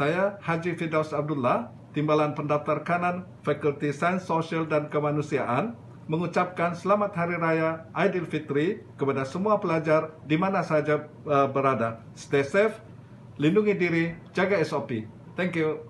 Saya Haji Fidaus Abdullah, Timbalan Pendaftar Kanan Fakulti Sains Sosial dan Kemanusiaan, mengucapkan selamat Hari Raya Aidilfitri kepada semua pelajar di mana saja uh, berada. Stay safe, lindungi diri, jaga SOP. Thank you.